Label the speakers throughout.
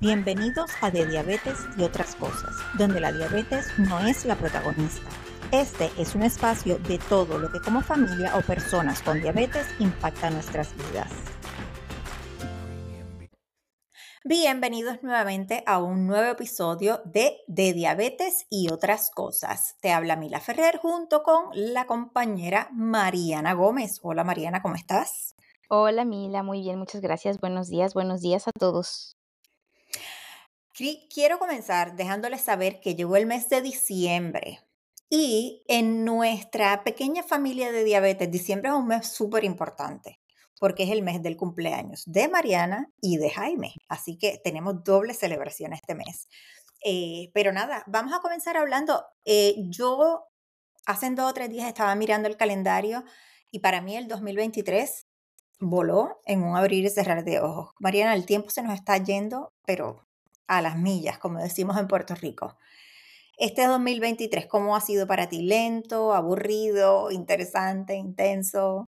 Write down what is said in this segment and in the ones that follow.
Speaker 1: Bienvenidos a De Diabetes y otras cosas, donde la diabetes no es la protagonista. Este es un espacio de todo lo que como familia o personas con diabetes impacta nuestras vidas. Bienvenidos nuevamente a un nuevo episodio de De Diabetes y otras cosas. Te habla Mila Ferrer junto con la compañera Mariana Gómez. Hola Mariana, ¿cómo estás?
Speaker 2: Hola Mila, muy bien, muchas gracias. Buenos días, buenos días a todos.
Speaker 1: Quiero comenzar dejándoles saber que llegó el mes de diciembre y en nuestra pequeña familia de diabetes, diciembre es un mes súper importante porque es el mes del cumpleaños de Mariana y de Jaime. Así que tenemos doble celebración este mes. Eh, pero nada, vamos a comenzar hablando. Eh, yo hace dos o tres días estaba mirando el calendario y para mí el 2023 voló en un abrir y cerrar de ojos. Mariana, el tiempo se nos está yendo, pero a las millas, como decimos en Puerto Rico. Este 2023, ¿cómo ha sido para ti? ¿Lento, aburrido, interesante, intenso?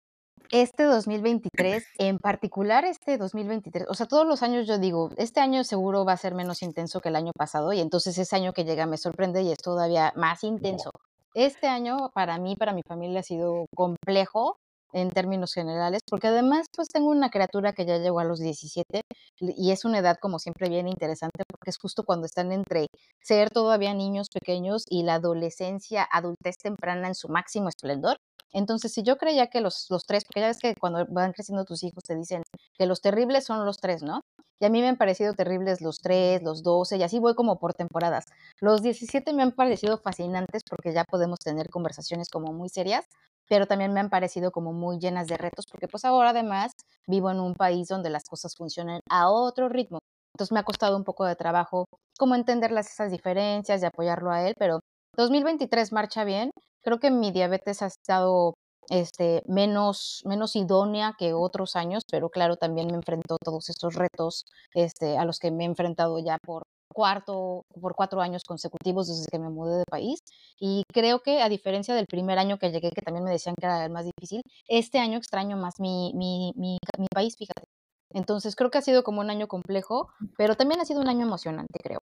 Speaker 2: Este 2023, en particular este 2023, o sea, todos los años yo digo, este año seguro va a ser menos intenso que el año pasado y entonces ese año que llega me sorprende y es todavía más intenso. Este año para mí, para mi familia ha sido complejo, en términos generales, porque además pues tengo una criatura que ya llegó a los 17 y es una edad como siempre bien interesante porque es justo cuando están entre ser todavía niños pequeños y la adolescencia, adultez temprana en su máximo esplendor. Entonces, si yo creía que los, los tres, porque ya ves que cuando van creciendo tus hijos te dicen que los terribles son los tres, ¿no? Y a mí me han parecido terribles los tres, los 12, y así voy como por temporadas. Los 17 me han parecido fascinantes porque ya podemos tener conversaciones como muy serias, pero también me han parecido como muy llenas de retos, porque pues ahora además vivo en un país donde las cosas funcionan a otro ritmo. Entonces me ha costado un poco de trabajo como entenderlas esas diferencias y apoyarlo a él, pero 2023 marcha bien. Creo que mi diabetes ha estado este, menos, menos idónea que otros años, pero claro, también me enfrentó todos esos retos este, a los que me he enfrentado ya por cuarto, por cuatro años consecutivos desde que me mudé de país. Y creo que a diferencia del primer año que llegué, que también me decían que era el más difícil, este año extraño más mi, mi, mi, mi país, fíjate. Entonces creo que ha sido como un año complejo, pero también ha sido un año emocionante, creo.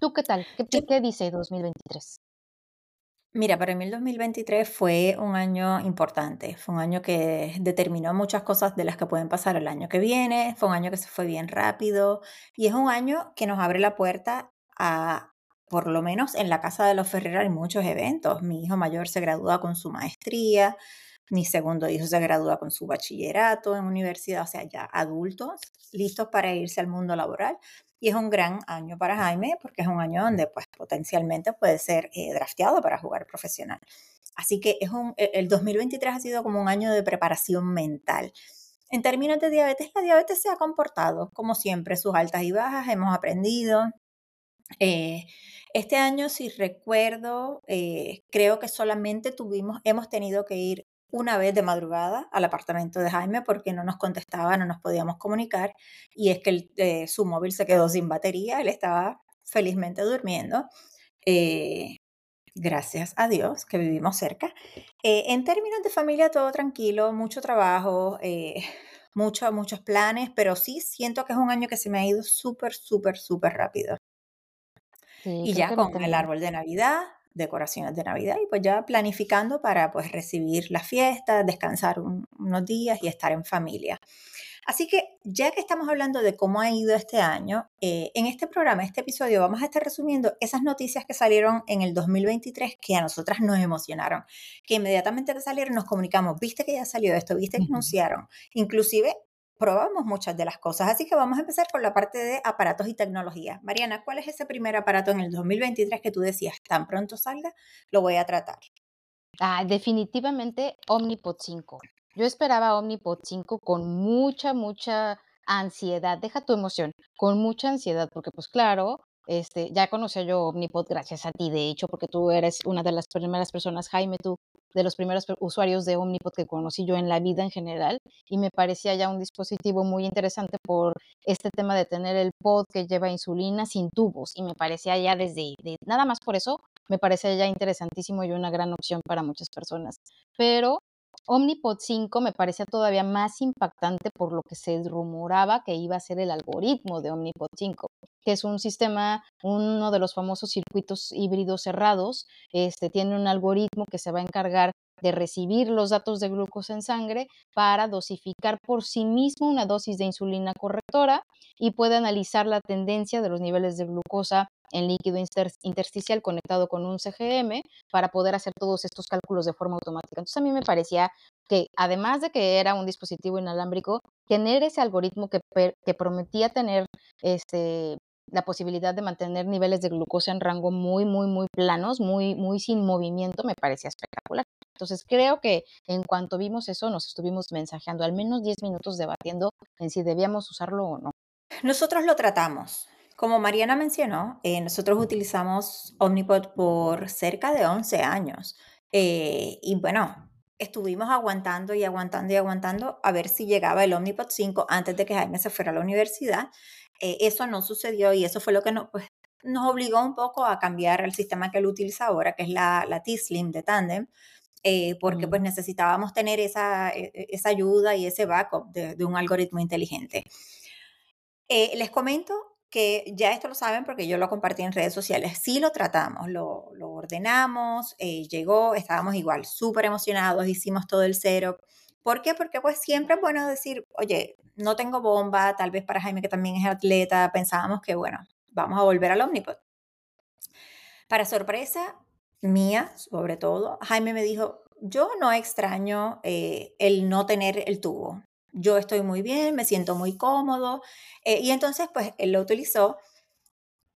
Speaker 2: ¿Tú qué tal? ¿Qué, qué dice 2023?
Speaker 1: Mira, para mí el 2023 fue un año importante, fue un año que determinó muchas cosas de las que pueden pasar el año que viene, fue un año que se fue bien rápido y es un año que nos abre la puerta a, por lo menos en la casa de los Ferrer hay muchos eventos. Mi hijo mayor se gradúa con su maestría, mi segundo hijo se gradúa con su bachillerato en universidad, o sea, ya adultos, listos para irse al mundo laboral. Y es un gran año para Jaime porque es un año donde pues potencialmente puede ser eh, drafteado para jugar profesional. Así que es un, e, el 2023 ha sido como un año de preparación mental. En términos de diabetes, la diabetes se ha comportado como siempre, sus altas y bajas, hemos aprendido. Eh, este año, si recuerdo, eh, creo que solamente tuvimos, hemos tenido que ir una vez de madrugada al apartamento de Jaime porque no nos contestaba, no nos podíamos comunicar y es que eh, su móvil se quedó sin batería, él estaba felizmente durmiendo. Eh, gracias a Dios que vivimos cerca. Eh, en términos de familia, todo tranquilo, mucho trabajo, muchos, muchos planes, pero sí siento que es un año que se me ha ido súper, súper, súper rápido. y ya con el árbol de Navidad, decoraciones de Navidad y pues ya planificando para pues recibir la fiesta, descansar unos días y estar en familia. Así que ya que estamos hablando de cómo ha ido este año, eh, en este programa, este episodio, vamos a estar resumiendo esas noticias que salieron en el 2023 que a nosotras nos emocionaron, que inmediatamente que salieron nos comunicamos, viste que ya salió esto, viste que anunciaron, inclusive probamos muchas de las cosas. Así que vamos a empezar con la parte de aparatos y tecnología. Mariana, ¿cuál es ese primer aparato en el 2023 que tú decías, tan pronto salga, lo voy a tratar?
Speaker 2: Ah, definitivamente Omnipod 5. Yo esperaba Omnipod 5 con mucha, mucha ansiedad. Deja tu emoción, con mucha ansiedad, porque pues claro, este, ya conocía yo Omnipod gracias a ti, de hecho, porque tú eres una de las primeras personas, Jaime, tú de los primeros usuarios de Omnipod que conocí yo en la vida en general y me parecía ya un dispositivo muy interesante por este tema de tener el pod que lleva insulina sin tubos y me parecía ya desde nada más por eso me parecía ya interesantísimo y una gran opción para muchas personas. Pero Omnipod 5 me parecía todavía más impactante por lo que se rumoraba que iba a ser el algoritmo de Omnipod 5. que es un sistema, uno de los famosos circuitos híbridos cerrados, este, tiene un algoritmo que se va a encargar de recibir los datos de glucosa en sangre para dosificar por sí mismo una dosis de insulina correctora y puede analizar la tendencia de los niveles de glucosa en líquido intersticial conectado con un CGM para poder hacer todos estos cálculos de forma automática. Entonces a mí me parecía que además de que era un dispositivo inalámbrico, tener ese algoritmo que, que prometía tener este, la posibilidad de mantener niveles de glucosa en rango muy, muy, muy planos, muy, muy sin movimiento, me parecía espectacular. Entonces creo que en cuanto vimos eso, nos estuvimos mensajeando al menos 10 minutos debatiendo en si debíamos usarlo o no.
Speaker 1: Nosotros lo tratamos. Como Mariana mencionó, eh, nosotros utilizamos Omnipod por cerca de 11 años. Eh, y bueno, estuvimos aguantando y aguantando y aguantando a ver si llegaba el Omnipod 5 antes de que Jaime se fuera a la universidad. Eh, eso no sucedió y eso fue lo que no, pues, nos obligó un poco a cambiar el sistema que él utiliza ahora, que es la, la T-Slim de Tandem, eh, porque pues necesitábamos tener esa, e, e, esa, ayuda y ese backup de, de un algoritmo inteligente. Eh, les comento que ya esto lo saben porque yo lo compartí en redes sociales. Sí lo tratamos, lo, lo ordenamos, llegó, estábamos igual súper emocionados, hicimos todo el cero. ¿Por qué? Porque pues siempre es bueno decir, oye, no tengo bomba, tal vez para Jaime que también es atleta, pensábamos que bueno, vamos a volver al Omnipod. Para sorpresa mía, sobre todo, Jaime me dijo, yo no extraño eh, el no tener el tubo. Yo estoy muy bien, me siento muy cómodo. Eh, y entonces, pues, él lo utilizó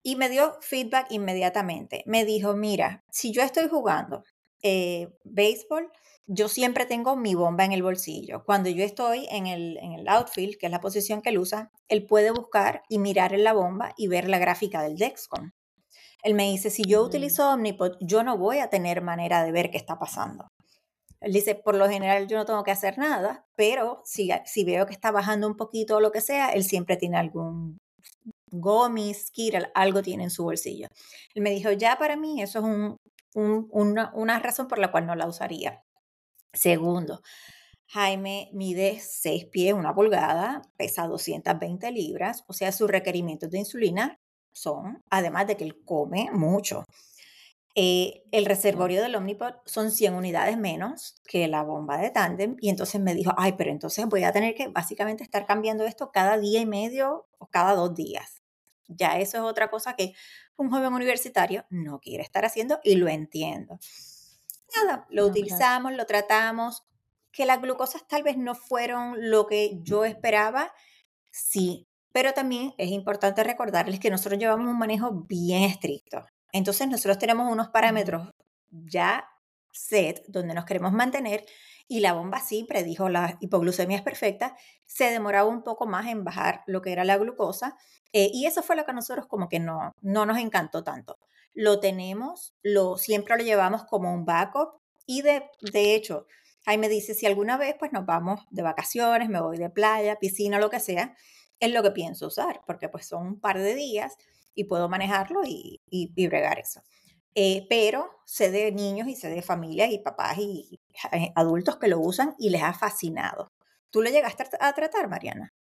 Speaker 1: y me dio feedback inmediatamente. Me dijo, mira, si yo estoy jugando eh, béisbol, yo siempre tengo mi bomba en el bolsillo. Cuando yo estoy en el, en el outfield, que es la posición que él usa, él puede buscar y mirar en la bomba y ver la gráfica del Dexcom. Él me dice, si yo utilizo Omnipod, yo no voy a tener manera de ver qué está pasando. Él dice, por lo general yo no tengo que hacer nada, pero si, si veo que está bajando un poquito o lo que sea, él siempre tiene algún gomis, Kira, algo tiene en su bolsillo. Él me dijo, ya para mí eso es un, una, una razón por la cual no la usaría. Segundo, Jaime mide 6 pies, una pulgada, pesa 220 libras, o sea, sus requerimientos de insulina son, además de que él come mucho. Eh, el reservorio del Omnipod son 100 unidades menos que la bomba de tándem y entonces me dijo, ay, pero entonces voy a tener que básicamente estar cambiando esto cada día y medio o cada dos días. Ya eso es otra cosa que un joven universitario no quiere estar haciendo y lo entiendo nada, lo utilizamos, lo tratamos, que las glucosas tal vez no fueron lo que yo esperaba, sí, pero también es importante recordarles que nosotros llevamos un manejo bien estricto. Entonces nosotros tenemos unos parámetros ya set donde nos queremos mantener y la bomba sí predijo la hipoglucemia es perfecta, se demoraba un poco más en bajar lo que era la glucosa eh, y eso fue lo que a nosotros como que no, no nos encantó tanto. Lo tenemos, lo, siempre lo llevamos como un backup y de, de hecho, Jaime dice, si alguna vez pues nos vamos de vacaciones, me voy de playa, piscina, lo que sea, es lo que pienso usar, porque pues son un par de días y puedo manejarlo y, y, bregar eso. Eh, pero sé de niños y sé de familias y papás y, adultos que lo usan y les ha fascinado. ¿Tú lo llegaste a tratar, Mariana?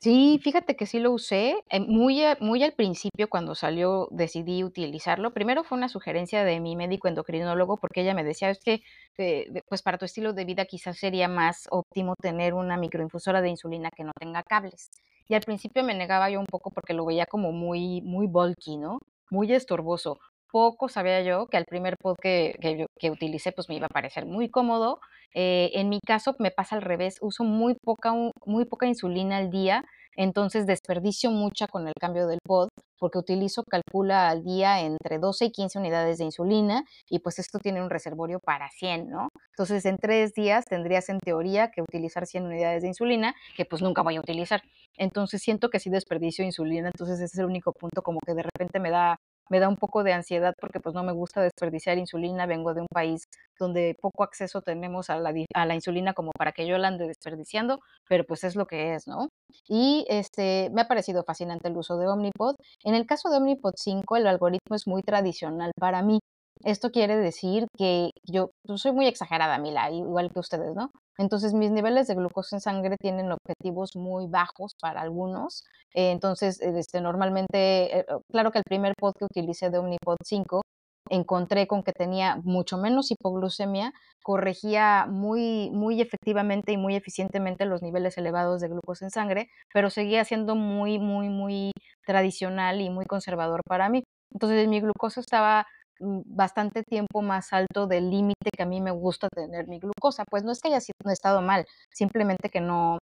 Speaker 2: Sí, fíjate que sí lo usé, eh, muy muy al principio cuando salió decidí utilizarlo. Primero fue una sugerencia de mi médico endocrinólogo, porque ella me decía: "Es que, eh, pues, para tu estilo de vida quizás sería más óptimo tener una microinfusora de insulina que no tenga cables". Y al principio me negaba yo un poco porque lo veía como muy muy bulky, ¿no? Muy estorboso. Poco sabía yo que al primer pod que que utilicé, pues, me iba a parecer muy cómodo. Eh, en mi caso me pasa al revés, uso muy poca muy poca insulina al día, entonces desperdicio mucha con el cambio del pod, porque utilizo, calcula al día entre 12 y 15 unidades de insulina y pues esto tiene un reservorio para 100, ¿no? Entonces en tres días tendrías en teoría que utilizar 100 unidades de insulina, que pues nunca voy a utilizar. Entonces siento que sí desperdicio insulina, entonces ese es el único punto como que de repente me da me da un poco de ansiedad porque pues no me gusta desperdiciar insulina, vengo de un país donde poco acceso tenemos a la, a la insulina como para que yo la ande desperdiciando, pero pues es lo que es, ¿no? Y este, me ha parecido fascinante el uso de Omnipod. En el caso de Omnipod 5, el algoritmo es muy tradicional para mí. Esto quiere decir que yo, yo soy muy exagerada, Mila, igual que ustedes, ¿no? Entonces, mis niveles de glucosa en sangre tienen objetivos muy bajos para algunos. Entonces, este, normalmente, eh, claro que el primer pod que utilicé de Omnipod 5 encontré con que tenía mucho menos hipoglucemia, corregía muy, muy efectivamente y muy eficientemente los niveles elevados de glucosa en sangre, pero seguía siendo muy, muy, muy tradicional y muy conservador para mí. Entonces mi glucosa estaba bastante tiempo más alto del límite que a mí me gusta tener mi glucosa. Pues no es que haya estado mal, simplemente que no,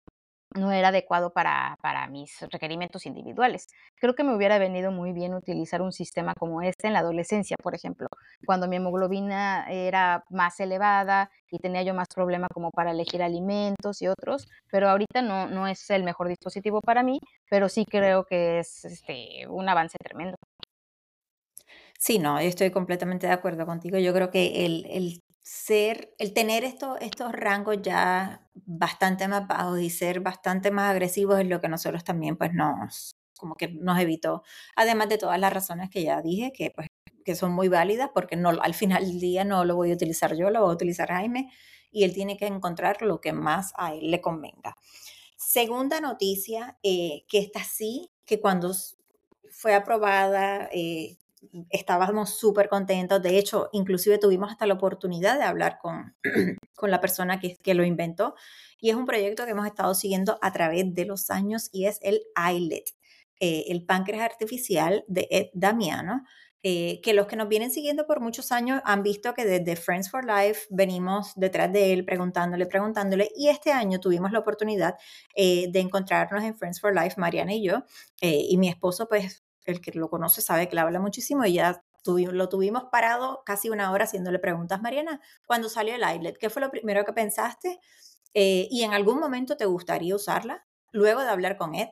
Speaker 2: no era adecuado para, para, mis requerimientos individuales. Creo que me hubiera venido muy bien utilizar un sistema como este en la adolescencia, por ejemplo, cuando mi hemoglobina era más elevada y tenía yo más problema como para elegir alimentos y otros, pero ahorita no, no es el mejor dispositivo para mí, pero sí creo que es este, un avance tremendo.
Speaker 1: Sí, no, yo estoy completamente de acuerdo contigo. Yo creo que el, el ser, el tener estos, estos rangos ya bastante más bajos y ser bastante más agresivos es lo que nosotros también pues nos, como que nos evitó. Además de todas las razones que ya dije, que pues que son muy válidas porque no, al final del día no lo voy a utilizar yo, lo voy a utilizar Jaime y él tiene que encontrar lo que más a él le convenga. Segunda noticia, eh, que está así, que cuando fue aprobada, eh, estábamos súper contentos. De hecho, inclusive tuvimos hasta la oportunidad de hablar con, con la persona que, que, lo inventó. Y es un proyecto que hemos estado siguiendo a través de los años y es el ILET, eh, el páncreas artificial de Ed Damiano. Eh, que los que nos vienen siguiendo por muchos años han visto que desde Friends for Life venimos detrás de él preguntándole, preguntándole, y este año tuvimos la oportunidad eh, de encontrarnos en Friends for Life, Mariana y yo, y mi esposo pues el que lo conoce sabe que le habla muchísimo y ya lo tuvimos parado casi una hora haciéndole preguntas, Mariana, cuando salió el iLet, ¿qué fue lo primero que pensaste? Eh, ¿Y en algún momento te gustaría usarla luego de hablar con Ed?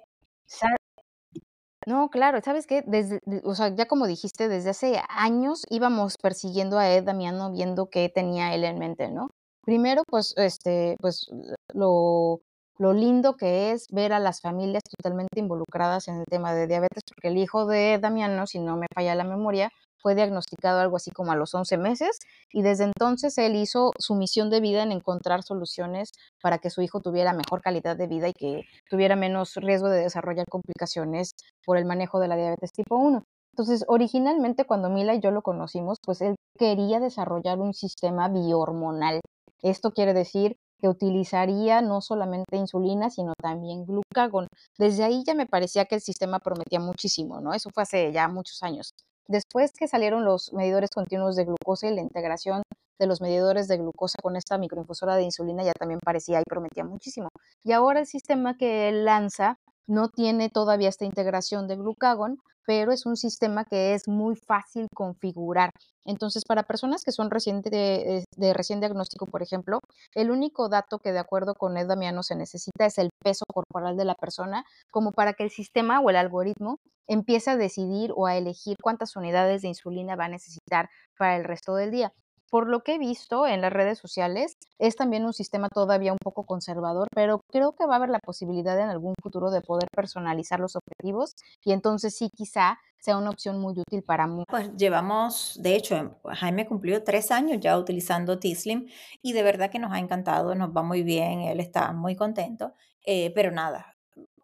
Speaker 2: No, claro, ¿sabes qué? Desde, o sea, ya como dijiste, desde hace años íbamos persiguiendo a Ed Damiano viendo qué tenía él en mente, ¿no? Primero, pues, este, pues, lo, lo lindo que es ver a las familias totalmente involucradas en el tema de diabetes, porque el hijo de Damiano, si no me falla la memoria, fue diagnosticado algo así como a los 11 meses y desde entonces él hizo su misión de vida en encontrar soluciones para que su hijo tuviera mejor calidad de vida y que tuviera menos riesgo de desarrollar complicaciones por el manejo de la diabetes tipo 1. Entonces, originalmente cuando Mila y yo lo conocimos, pues él quería desarrollar un sistema biohormonal. Esto quiere decir que utilizaría no solamente insulina, sino también glucagón. Desde ahí ya me parecía que el sistema prometía muchísimo, ¿no? Eso fue hace ya muchos años. Después que salieron los medidores continuos de glucosa y la integración de los medidores de glucosa con esta microinfusora de insulina ya también parecía y prometía muchísimo. Y ahora el sistema que lanza no tiene todavía esta integración de glucagón, pero es un sistema que es muy fácil configurar. Entonces, para personas que son de, de, recién diagnóstico, por ejemplo, el único dato que de acuerdo con Ed Damiano se necesita es el peso corporal de la persona, como para que el sistema o el algoritmo empiece a decidir o a elegir cuántas unidades de insulina va a necesitar para el resto del día por lo que he visto en las redes sociales, es también un sistema todavía un poco conservador, pero creo que va a haber la posibilidad en algún futuro de poder personalizar los objetivos y entonces sí quizá sea una opción muy útil para muchos.
Speaker 1: Pues llevamos, de hecho, Jaime cumplió tres años ya utilizando T-Slim y de verdad que nos ha encantado, nos va muy bien, él está muy contento, eh, pero nada,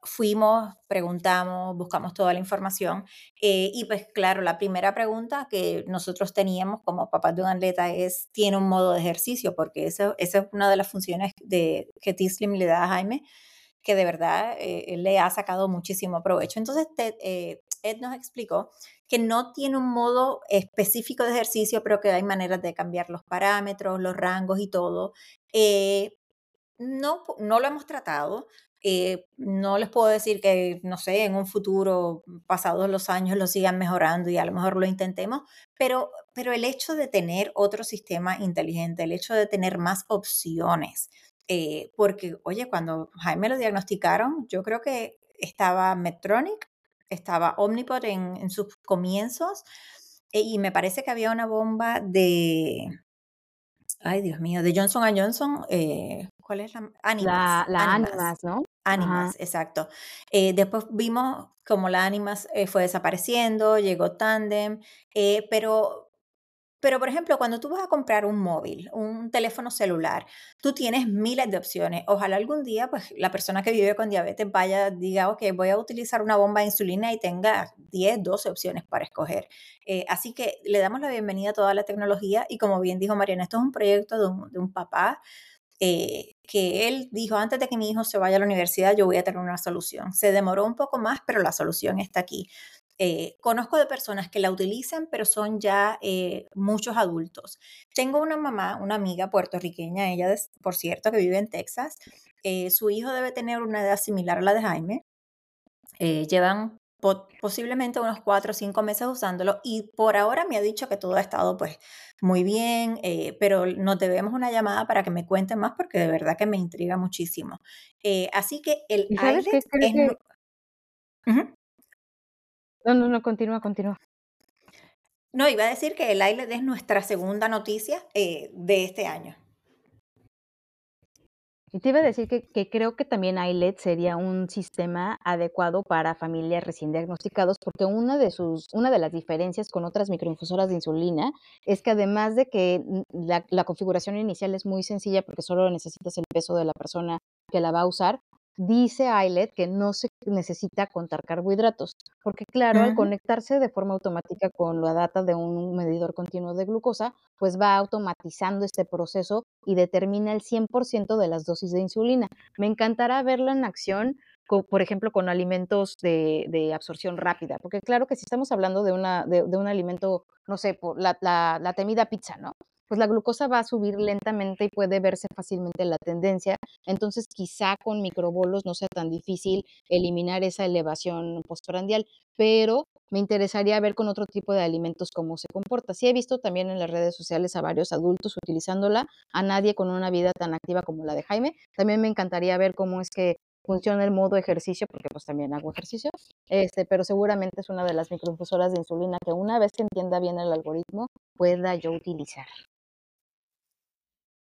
Speaker 1: fuimos, preguntamos, buscamos toda la información eh, y pues claro, la primera pregunta que nosotros teníamos como papás de un atleta es, ¿tiene un modo de ejercicio? Porque esa es una de las funciones de, que T-Slim le da a Jaime, que de verdad eh, le ha sacado muchísimo provecho. Entonces, eh, Ed nos explicó que no tiene un modo específico de ejercicio, pero que hay maneras de cambiar los parámetros, los rangos y todo. no, no lo hemos tratado, eh, no les puedo decir que, no sé, en un futuro, pasados los años, lo sigan mejorando y a lo mejor lo intentemos, pero, pero el hecho de tener otro sistema inteligente, el hecho de tener más opciones, eh, porque, oye, cuando Jaime lo diagnosticaron, yo creo que estaba Medtronic, estaba Omnipod en, sus comienzos, eh, y me parece que había una bomba de, ay Dios mío, de Johnson Johnson, ¿cuál es la?
Speaker 2: Animas. La, Animas, ¿no?
Speaker 1: Ánimas, exacto. Eh, después vimos como la Ánimas eh, fue desapareciendo, llegó Tandem, eh, pero Pero, por ejemplo, cuando tú vas a comprar un móvil, un teléfono celular, tú tienes miles de opciones. Ojalá algún día, pues, la persona que vive con diabetes vaya, diga, ok, voy a utilizar una bomba de insulina y tenga 10, 12 opciones para escoger. Eh, así que le damos la bienvenida a toda la tecnología y como bien dijo Mariana, esto es un proyecto de un, de un papá eh, que él dijo, antes de que mi hijo se vaya a la universidad, yo voy a tener una solución. Se demoró un poco más, pero la solución está aquí. Eh, conozco de personas que la utilizan, pero son ya eh, muchos adultos. Tengo una mamá, una amiga puertorriqueña, ella, por cierto, que vive en Texas. su hijo debe tener una edad similar a la de Jaime. llevan posiblemente unos cuatro o cinco meses usándolo y por ahora me ha dicho que todo ha estado pues muy bien, eh, pero nos debemos una llamada para que me cuente más porque de verdad que me intriga muchísimo. Eh, así que el
Speaker 2: sabes es... No, no, no, continúa, continúa.
Speaker 1: No, iba a decir que el ILED es nuestra segunda noticia eh, de este año.
Speaker 2: Y te iba a decir que, creo que también iLED sería un sistema adecuado para familias recién diagnosticados, porque una de sus, una de las diferencias con otras microinfusoras de insulina es que además de que la, la configuración inicial es muy sencilla porque solo necesitas el peso de la persona que la va a usar, dice iLED que no se necesita contar carbohidratos, porque claro, al conectarse de forma automática con la data de un medidor continuo de glucosa, pues va automatizando este proceso y determina el 100% de las dosis de insulina. Me encantará verlo en acción, por ejemplo, con alimentos de, absorción rápida, porque claro que si estamos hablando de, una, de, un alimento, no sé, por la, la temida pizza, ¿no? Pues la glucosa va a subir lentamente y puede verse fácilmente la tendencia. Entonces, quizá con microbolos no sea tan difícil eliminar esa elevación postprandial, pero me interesaría ver con otro tipo de alimentos cómo se comporta. Sí he visto también en las redes sociales a varios adultos utilizándola, a nadie con una vida tan activa como la de Jaime. También me encantaría ver cómo es que funciona el modo ejercicio, porque pues también hago ejercicio, este, pero seguramente es una de las microinfusoras de insulina que una vez que entienda bien el algoritmo, pueda yo utilizar.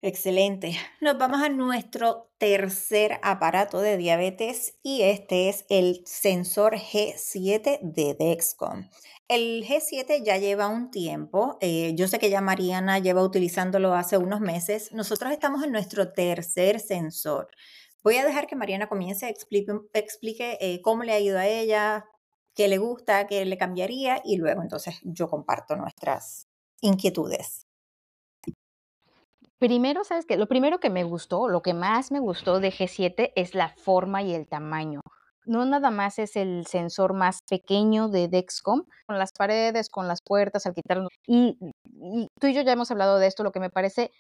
Speaker 1: Excelente. Nos vamos a nuestro tercer aparato de diabetes y este es el sensor G7 de Dexcom. El G7 ya lleva un tiempo. Eh, yo sé que ya Mariana lleva utilizándolo hace unos meses. Nosotros estamos en nuestro tercer sensor. Voy a dejar que Mariana comience, explique, explique eh, cómo le ha ido a ella, qué le gusta, qué le cambiaría y luego entonces yo comparto nuestras inquietudes.
Speaker 2: Primero, ¿sabes qué? Lo primero que me gustó, lo que más me gustó de G7 es la forma y el tamaño. No nada más es el sensor más pequeño de Dexcom, con las paredes, con las puertas, al quitarlo. Y, tú y yo ya hemos hablado de esto, lo que me parece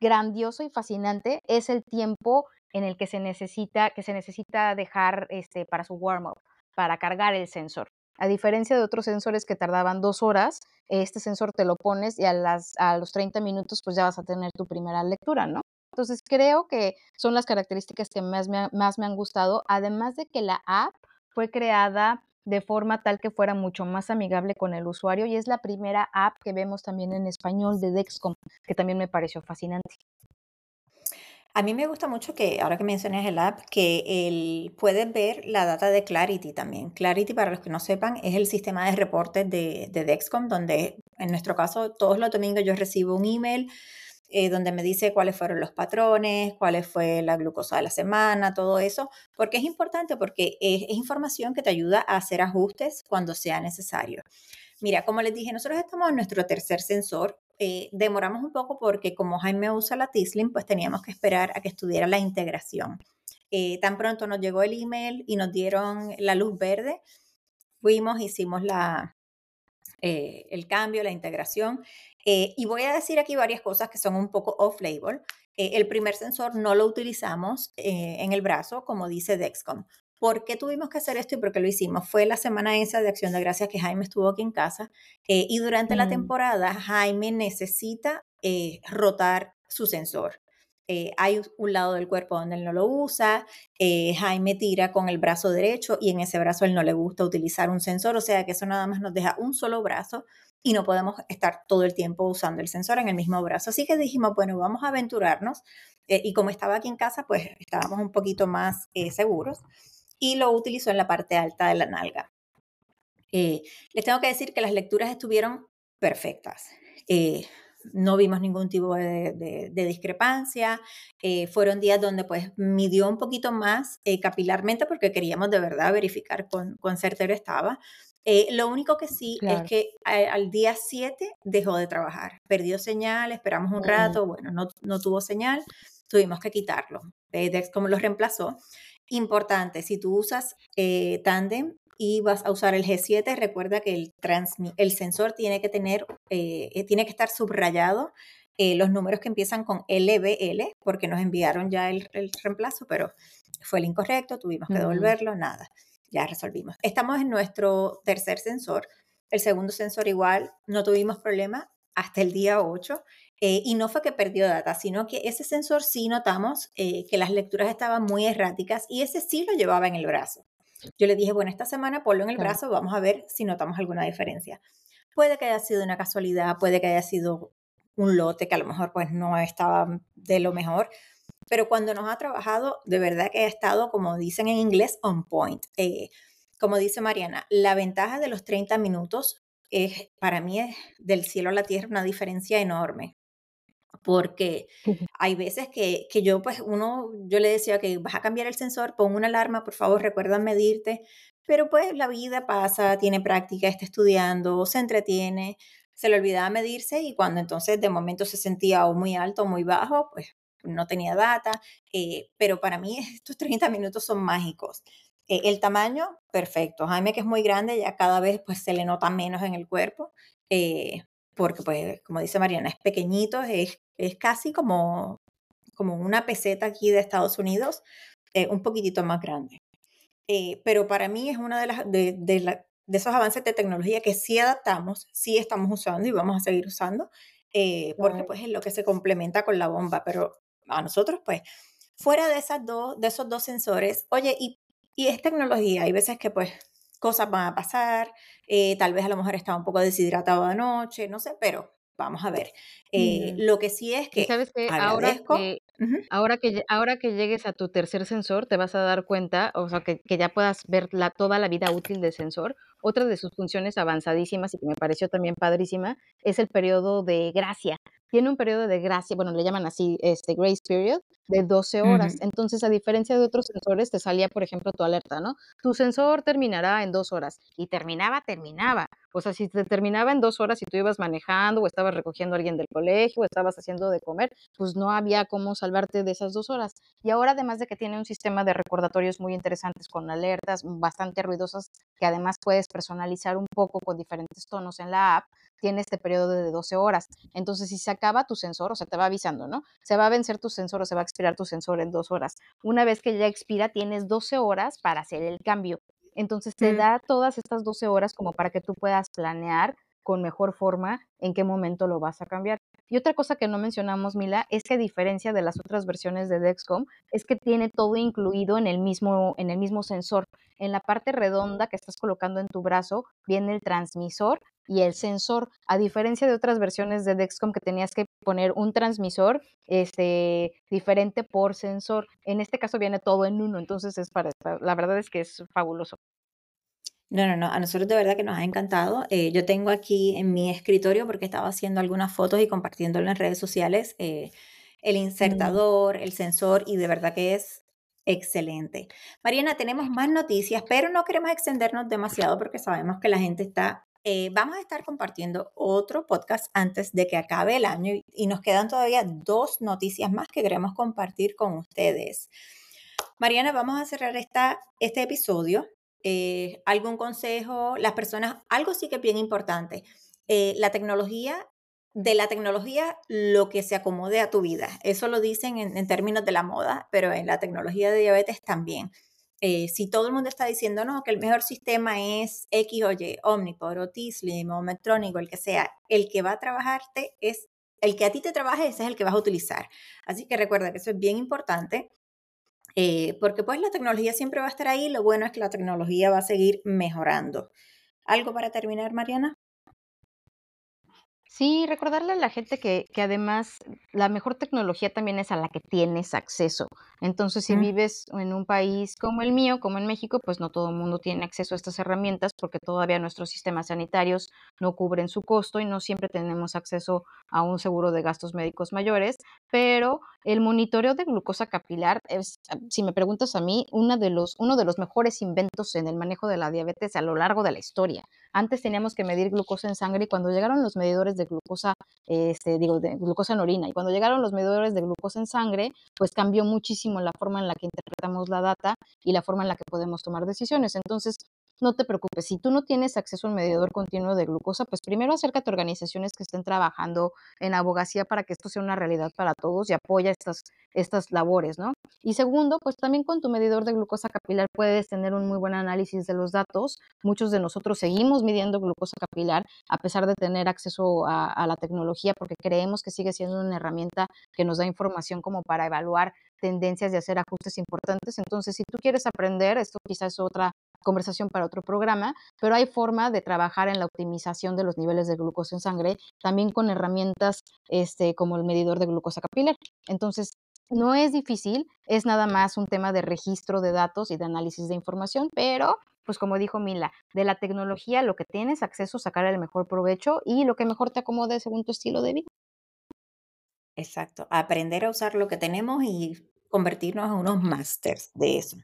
Speaker 2: grandioso y fascinante es el tiempo en el que se necesita, que se necesita dejar este, para su warm-up, para cargar el sensor. A diferencia de otros sensores que tardaban dos horas, este sensor te lo pones y a, las, a los 30 minutos pues ya vas a tener tu primera lectura, ¿no? Entonces creo que son las características que más más me han gustado, además de que la app fue creada de forma tal que fuera mucho más amigable con el usuario y es la primera app que vemos también en español de Dexcom, que también me pareció fascinante.
Speaker 1: A mí me gusta mucho que, ahora que mencionas el app, que el, puedes ver la data de Clarity también. Clarity, para los que no sepan, es el sistema de reportes de, de Dexcom, donde en nuestro caso todos los domingos yo recibo un email eh, donde me dice cuáles fueron los patrones, cuál fue la glucosa de la semana, todo eso, porque es importante porque es información que te ayuda a hacer ajustes cuando sea necesario. Mira, como les dije, nosotros estamos en nuestro tercer sensor. Eh, demoramos un poco porque como Jaime usa la Tislim, pues teníamos que esperar a que estuviera la integración. Eh, tan pronto nos llegó el email y nos dieron la luz verde, fuimos, hicimos la, eh, el cambio, la integración. y voy a decir aquí varias cosas que son un poco off-label. el primer sensor no lo utilizamos en el brazo, como dice Dexcom. ¿Por qué tuvimos que hacer esto y por qué lo hicimos? Fue la semana esa de Acción de Gracias que Jaime estuvo aquí en casa eh, y durante la mm. temporada Jaime necesita eh, rotar su sensor. Eh, hay un lado del cuerpo donde él no lo usa, Jaime tira con el brazo derecho y en ese brazo él no le gusta utilizar un sensor, o sea que eso nada más nos deja un solo brazo y no podemos estar todo el tiempo usando el sensor en el mismo brazo. Así que dijimos, bueno, vamos a aventurarnos y como estaba aquí en casa, pues estábamos un poquito más seguros y lo utilizó en la parte alta de la nalga. Eh, les tengo que decir que las lecturas estuvieron perfectas. eh, no vimos ningún tipo de, discrepancia. Eh, fueron días donde pues midió un poquito más eh, capilarmente porque queríamos de verdad verificar con, con certero estaba. Eh, lo único que sí es que al día 7 dejó de trabajar, perdió señal, esperamos un rato, bueno, no, no, tuvo señal, tuvimos que quitarlo. Dex como lo reemplazó. Importante, si tú usas Tandem, y vas a usar el G7, recuerda que el, el sensor tiene que tener, eh, eh, tiene que estar subrayado eh, los números que empiezan con LBL, porque nos enviaron ya el, reemplazo, pero fue el incorrecto, tuvimos que devolverlo, nada, ya resolvimos. Estamos en nuestro tercer sensor, el segundo sensor igual, no tuvimos problema hasta el día 8. Y no fue que perdió data, sino que ese sensor sí notamos que las lecturas estaban muy erráticas y ese sí lo llevaba en el brazo. Yo le dije, bueno, esta semana ponlo en el brazo, vamos a ver si notamos alguna diferencia. Puede que haya sido una casualidad, puede que haya sido un lote que a lo mejor pues no estaba de lo mejor, pero cuando nos ha trabajado, de verdad que ha estado, como dicen en inglés, on point. Eh, como dice Mariana, la ventaja de los 30 minutos es, para mí es del cielo a la tierra una diferencia enorme porque hay veces que, que, yo, pues, uno, yo le decía que vas a cambiar el sensor, pon una alarma, por favor, recuerda medirte, pero pues la vida pasa, tiene práctica, está estudiando, se entretiene, se le olvidaba medirse y cuando entonces de momento se sentía o muy alto o muy bajo, pues no tenía data, eh, pero para mí estos 30 minutos son mágicos. Eh, el tamaño, perfecto. Jaime, que es muy grande, ya cada vez pues se le nota menos en el cuerpo, eh, porque pues como dice Mariana, es pequeñito, es es casi como, como una peseta aquí de Estados Unidos, eh, un poquitito más grande. Eh, pero para mí es uno de, las, de, de, esos avances de tecnología que sí adaptamos, sí estamos usando y vamos a seguir usando, eh, porque pues es lo que se complementa con la bomba, pero a nosotros pues, fuera de, esas dos, de esos dos sensores, oye, y, y es tecnología, hay veces que pues cosas van a pasar, tal vez a lo mejor estaba un poco deshidratado anoche, no sé, pero vamos a ver. Eh, lo que sí es que
Speaker 2: sabes que ahora que, ahora que ahora que llegues a tu tercer sensor te vas a dar cuenta, o sea, que, que ya puedas ver la, toda la vida útil del sensor. Otra de sus funciones avanzadísimas y que me pareció también padrísima es el periodo de gracia tiene un periodo de gracia, bueno, le llaman así, este grace period, de 12 horas. Entonces, a diferencia de otros sensores, te salía, por ejemplo, tu alerta, ¿no? Tu sensor terminará en dos horas. Y terminaba, terminaba. O sea, si te terminaba en dos horas y tú ibas manejando o estabas recogiendo a alguien del colegio o estabas haciendo de comer, pues no había cómo salvarte de esas dos horas. Y ahora, además de que tiene un sistema de recordatorios muy interesantes con alertas bastante ruidosas, que además puedes personalizar un poco con diferentes tonos en la app, tiene este periodo de 12 horas. Entonces, si se acaba tu sensor, o sea, te va avisando, ¿no? Se va a vencer tu sensor o se va a expirar tu sensor en dos horas. Una vez que ya expira, tienes 12 horas para hacer el cambio. Entonces, te mm. da todas estas 12 horas como para que tú puedas planear con mejor forma en qué momento lo vas a cambiar. Y otra cosa que no mencionamos, Mila, es que a diferencia de las otras versiones de Dexcom, es que tiene todo incluido en el mismo, en el mismo sensor. En la parte redonda que estás colocando en tu brazo viene el transmisor y el sensor, a diferencia de otras versiones de Dexcom que tenías que poner un transmisor este, diferente por sensor. En este caso viene todo en uno, entonces es para, la verdad es que es fabuloso.
Speaker 1: No, no, no, a nosotros de verdad que nos ha encantado. Eh, yo tengo aquí en mi escritorio, porque estaba haciendo algunas fotos y compartiéndolo en redes sociales, eh, el mm. insertador, el sensor, y de verdad que es excelente. Mariana, tenemos más noticias, pero no queremos extendernos demasiado porque sabemos que la gente está... Eh, vamos a estar compartiendo otro podcast antes de que acabe el año y, y nos quedan todavía dos noticias más que queremos compartir con ustedes. Mariana, vamos a cerrar esta, este episodio eh, algún consejo, las personas, algo sí que es bien importante, eh, la tecnología, de la tecnología lo que se acomode a tu vida. Eso lo dicen en, términos de la moda, pero en la tecnología de diabetes también. Eh, si todo el mundo está diciendo, no, que el mejor sistema es X o Y, Omnipod o T-Slim o Medtronic o el que sea, el que va a trabajarte es, el que a ti te trabaje, ese es el que vas a utilizar. Así que recuerda que eso es bien importante. Eh, porque pues la tecnología siempre va a estar ahí, lo bueno es que la tecnología va a seguir mejorando. ¿Algo para terminar, Mariana?
Speaker 2: Sí, recordarle a la gente que que además la mejor tecnología también es a la que tienes acceso. Entonces, si vives en un país como el mío, como en México, pues no todo el mundo tiene acceso a estas herramientas, porque todavía nuestros sistemas sanitarios no cubren su costo y no siempre tenemos acceso a un seguro de gastos médicos mayores, pero el monitoreo de glucosa capilar es, ah, si me preguntas a mí, una de los uno de los mejores inventos en el manejo de la diabetes a lo largo de la historia. Antes teníamos que medir glucosa en sangre y cuando llegaron los medidores de glucosa, este, digo, de glucosa en orina, y cuando llegaron los medidores de glucosa en sangre, pues cambió muchísimo la forma en la que interpretamos la data y la forma en la que podemos tomar decisiones. Entonces, no te preocupes, si tú no tienes acceso a un medidor continuo de glucosa, pues primero acércate a organizaciones que estén trabajando en abogacía para que esto sea una realidad para todos y apoya estas, estas labores, ¿no? Y segundo, pues también con tu medidor de glucosa capilar puedes tener un muy buen análisis de los datos. Muchos de nosotros seguimos midiendo glucosa capilar a pesar de tener acceso a, a la tecnología porque creemos que sigue siendo una herramienta que nos da información como para evaluar tendencias y hacer ajustes importantes. Entonces, si tú quieres aprender, esto quizás es otra conversación para otro programa, pero hay forma de trabajar en la optimización de los niveles de glucosa en sangre, también con herramientas este, como el medidor de glucosa capilar. Entonces, no es difícil, es nada más un tema de registro de datos y de análisis de información, pero pues como dijo Mila, de la tecnología lo que tienes acceso, sacar el mejor provecho y lo que mejor te acomode según tu estilo de vida.
Speaker 1: Exacto, aprender a usar lo que tenemos y convertirnos en unos másters de eso.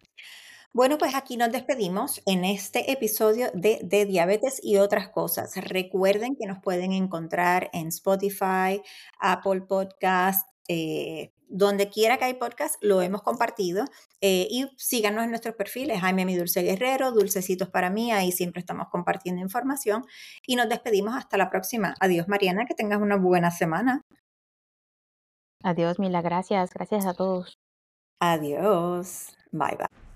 Speaker 1: Bueno, pues aquí nos despedimos en este episodio de, de diabetes y otras cosas. Recuerden que nos pueden encontrar en Spotify, Apple Podcast, eh, donde quiera que hay podcast, lo hemos compartido. eh, y síganos en nuestros perfiles, Jaime Mi Dulce Guerrero, Dulcecitos para mí, ahí siempre estamos compartiendo información. Y nos despedimos hasta la próxima. Adiós, Mariana, que tengas una buena semana.
Speaker 2: Adiós, Mila, gracias, gracias a todos.
Speaker 1: Adiós. Bye, bye.